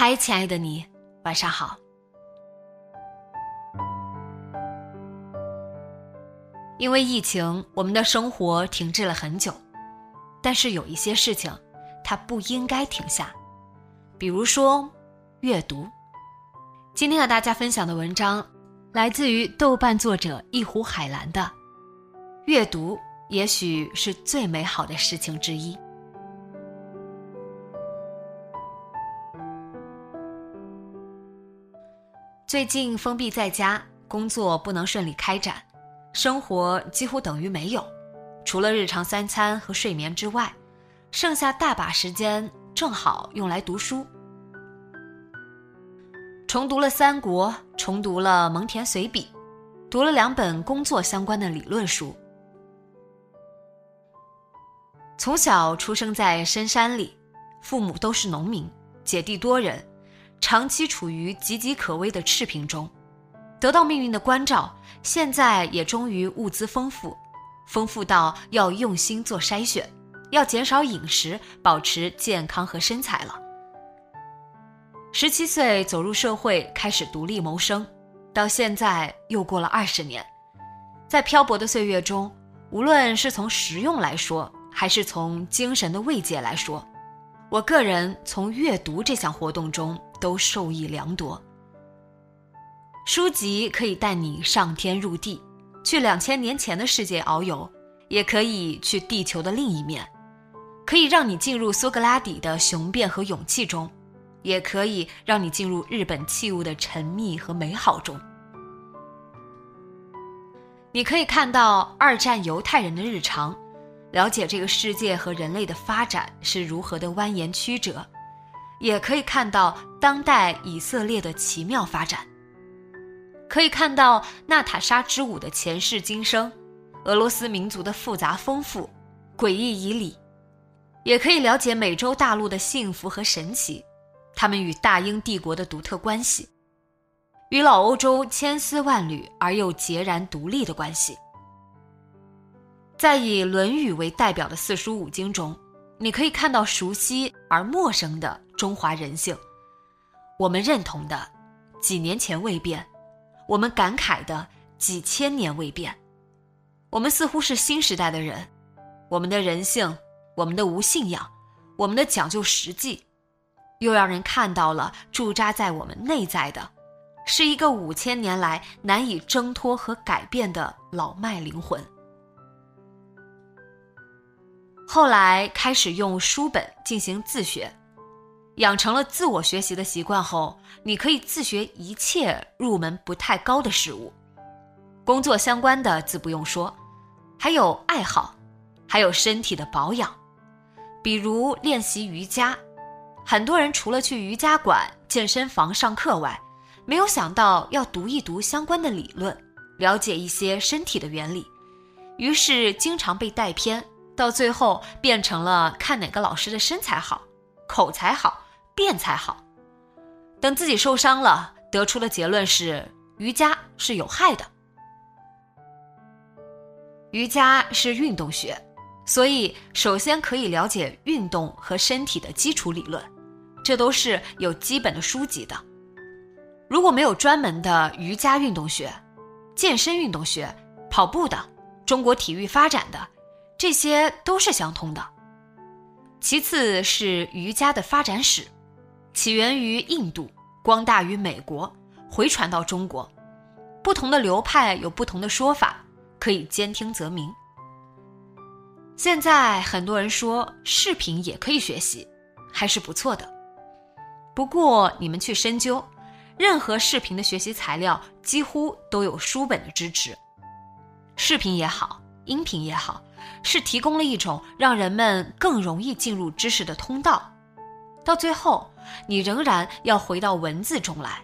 嗨，亲爱的你，晚上好。因为疫情，我们的生活停滞了很久，但是有一些事情，它不应该停下，比如说阅读。今天和大家分享的文章，来自于豆瓣作者一壶海蓝的《阅读也许是最美好的事情之一》。最近封闭在家，工作不能顺利开展，生活几乎等于没有，除了日常三餐和睡眠之外，剩下大把时间正好用来读书。重读了《三国》，重读了《蒙恬随笔》，读了两本工作相关的理论书。从小出生在深山里，父母都是农民，姐弟多人。长期处于岌岌可危的赤贫中，得到命运的关照，现在也终于物资丰富，丰富到要用心做筛选，要减少饮食，保持健康和身材了。十七岁走入社会，开始独立谋生，到现在又过了二十年，在漂泊的岁月中，无论是从实用来说，还是从精神的慰藉来说，我个人从阅读这项活动中。都受益良多。书籍可以带你上天入地，去两千年前的世界遨游，也可以去地球的另一面；可以让你进入苏格拉底的雄辩和勇气中，也可以让你进入日本器物的沉溺和美好中。你可以看到二战犹太人的日常，了解这个世界和人类的发展是如何的蜿蜒曲折。也可以看到当代以色列的奇妙发展，可以看到娜塔莎之舞的前世今生，俄罗斯民族的复杂丰富、诡异以理，也可以了解美洲大陆的幸福和神奇，他们与大英帝国的独特关系，与老欧洲千丝万缕而又截然独立的关系。在以《论语》为代表的四书五经中。你可以看到熟悉而陌生的中华人性，我们认同的几年前未变，我们感慨的几千年未变，我们似乎是新时代的人，我们的人性，我们的无信仰，我们的讲究实际，又让人看到了驻扎在我们内在的，是一个五千年来难以挣脱和改变的老迈灵魂。后来开始用书本进行自学，养成了自我学习的习惯后，你可以自学一切入门不太高的事物，工作相关的自不用说，还有爱好，还有身体的保养，比如练习瑜伽。很多人除了去瑜伽馆、健身房上课外，没有想到要读一读相关的理论，了解一些身体的原理，于是经常被带偏。到最后变成了看哪个老师的身材好、口才好、变才好。等自己受伤了，得出的结论是瑜伽是有害的。瑜伽是运动学，所以首先可以了解运动和身体的基础理论，这都是有基本的书籍的。如果没有专门的瑜伽运动学、健身运动学、跑步的、中国体育发展的。这些都是相通的。其次是瑜伽的发展史，起源于印度，光大于美国，回传到中国。不同的流派有不同的说法，可以兼听则明。现在很多人说视频也可以学习，还是不错的。不过你们去深究，任何视频的学习材料几乎都有书本的支持。视频也好，音频也好，是提供了一种让人们更容易进入知识的通道。到最后，你仍然要回到文字中来，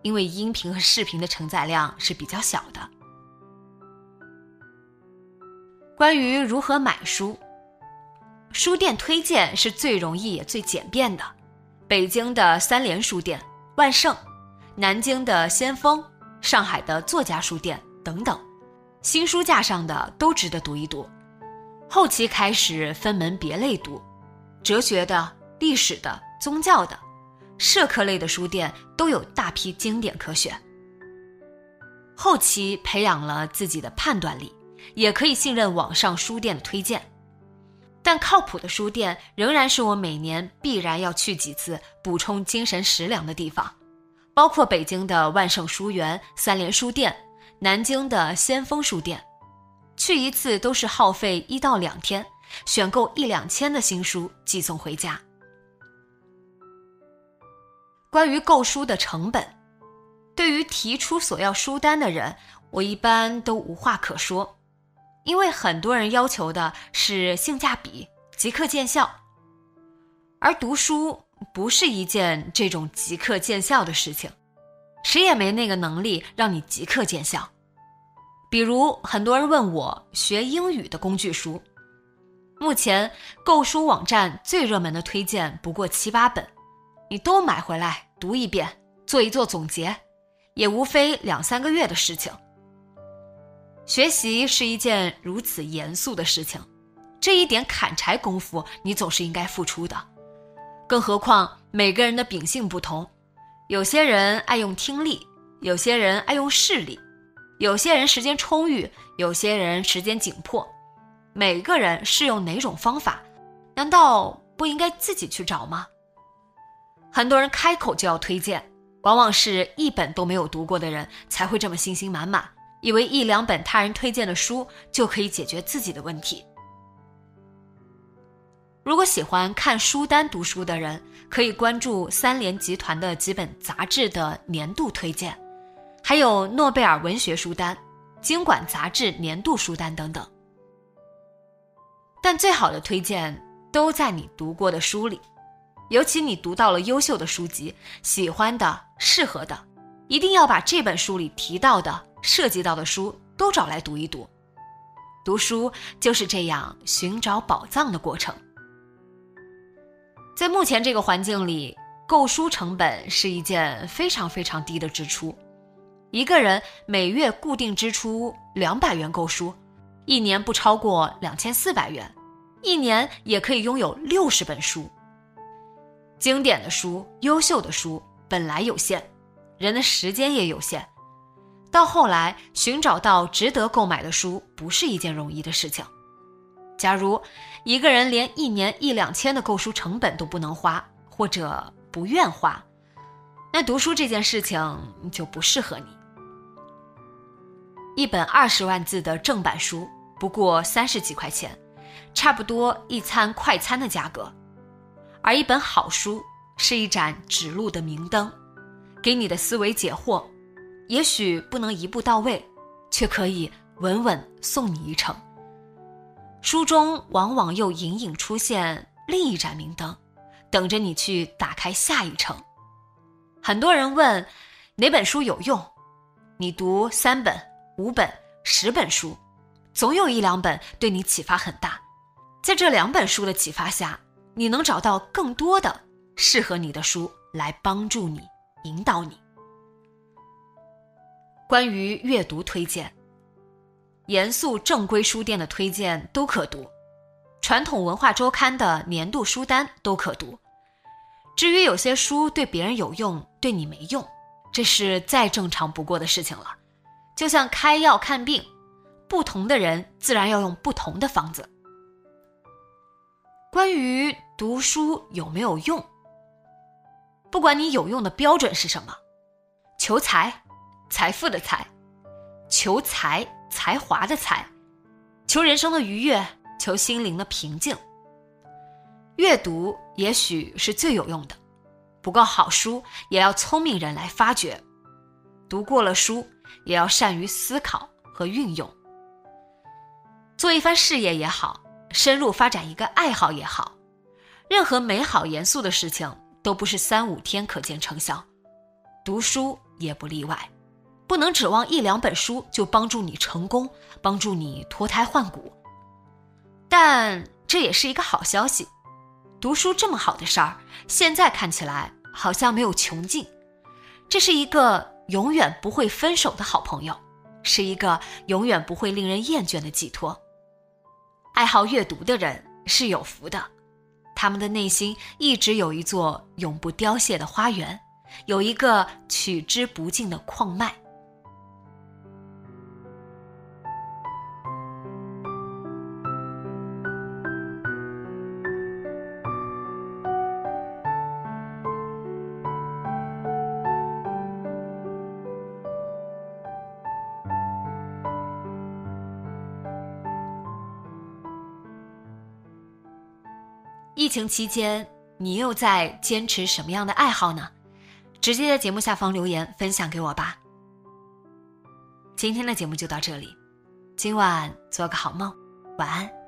因为音频和视频的承载量是比较小的。关于如何买书，书店推荐是最容易也最简便的。北京的三联书店、万盛，南京的先锋，上海的作家书店等等，新书架上的都值得读一读。后期开始分门别类读，哲学的、历史的、宗教的、社科类的书店都有大批经典可选。后期培养了自己的判断力。也可以信任网上书店的推荐，但靠谱的书店仍然是我每年必然要去几次补充精神食粮的地方，包括北京的万盛书园、三联书店、南京的先锋书店，去一次都是耗费一到两天，选购一两千的新书寄送回家。关于购书的成本，对于提出索要书单的人，我一般都无话可说。因为很多人要求的是性价比、即刻见效，而读书不是一件这种即刻见效的事情，谁也没那个能力让你即刻见效。比如很多人问我学英语的工具书，目前购书网站最热门的推荐不过七八本，你都买回来读一遍，做一做总结，也无非两三个月的事情。学习是一件如此严肃的事情，这一点砍柴功夫你总是应该付出的。更何况每个人的秉性不同，有些人爱用听力，有些人爱用视力，有些人时间充裕，有些人时间紧迫。每个人适用哪种方法，难道不应该自己去找吗？很多人开口就要推荐，往往是一本都没有读过的人才会这么信心满满。以为一两本他人推荐的书就可以解决自己的问题。如果喜欢看书单读书的人，可以关注三联集团的几本杂志的年度推荐，还有诺贝尔文学书单、经管杂志年度书单等等。但最好的推荐都在你读过的书里，尤其你读到了优秀的书籍、喜欢的、适合的，一定要把这本书里提到的。涉及到的书都找来读一读，读书就是这样寻找宝藏的过程。在目前这个环境里，购书成本是一件非常非常低的支出，一个人每月固定支出两百元购书，一年不超过两千四百元，一年也可以拥有六十本书。经典的书、优秀的书本来有限，人的时间也有限。到后来，寻找到值得购买的书不是一件容易的事情。假如一个人连一年一两千的购书成本都不能花，或者不愿花，那读书这件事情就不适合你。一本二十万字的正版书不过三十几块钱，差不多一餐快餐的价格。而一本好书是一盏指路的明灯，给你的思维解惑。也许不能一步到位，却可以稳稳送你一程。书中往往又隐隐出现另一盏明灯，等着你去打开下一程。很多人问哪本书有用，你读三本、五本、十本书，总有一两本对你启发很大。在这两本书的启发下，你能找到更多的适合你的书来帮助你、引导你。关于阅读推荐，严肃正规书店的推荐都可读，传统文化周刊的年度书单都可读。至于有些书对别人有用，对你没用，这是再正常不过的事情了。就像开药看病，不同的人自然要用不同的方子。关于读书有没有用，不管你有用的标准是什么，求财，财富的财，求才才华的才，求人生的愉悦，求心灵的平静。阅读也许是最有用的，不过好书也要聪明人来发掘，读过了书也要善于思考和运用。做一番事业也好。深入发展一个爱好也好，任何美好严肃的事情都不是三五天可见成效，读书也不例外。不能指望一两本书就帮助你成功，帮助你脱胎换骨。但这也是一个好消息，读书这么好的事儿，现在看起来好像没有穷尽。这是一个永远不会分手的好朋友，是一个永远不会令人厌倦的寄托。爱好阅读的人是有福的，他们的内心一直有一座永不凋谢的花园，有一个取之不尽的矿脉。疫情期间，你又在坚持什么样的爱好呢？直接在节目下方留言分享给我吧。今天的节目就到这里，今晚做个好梦，晚安。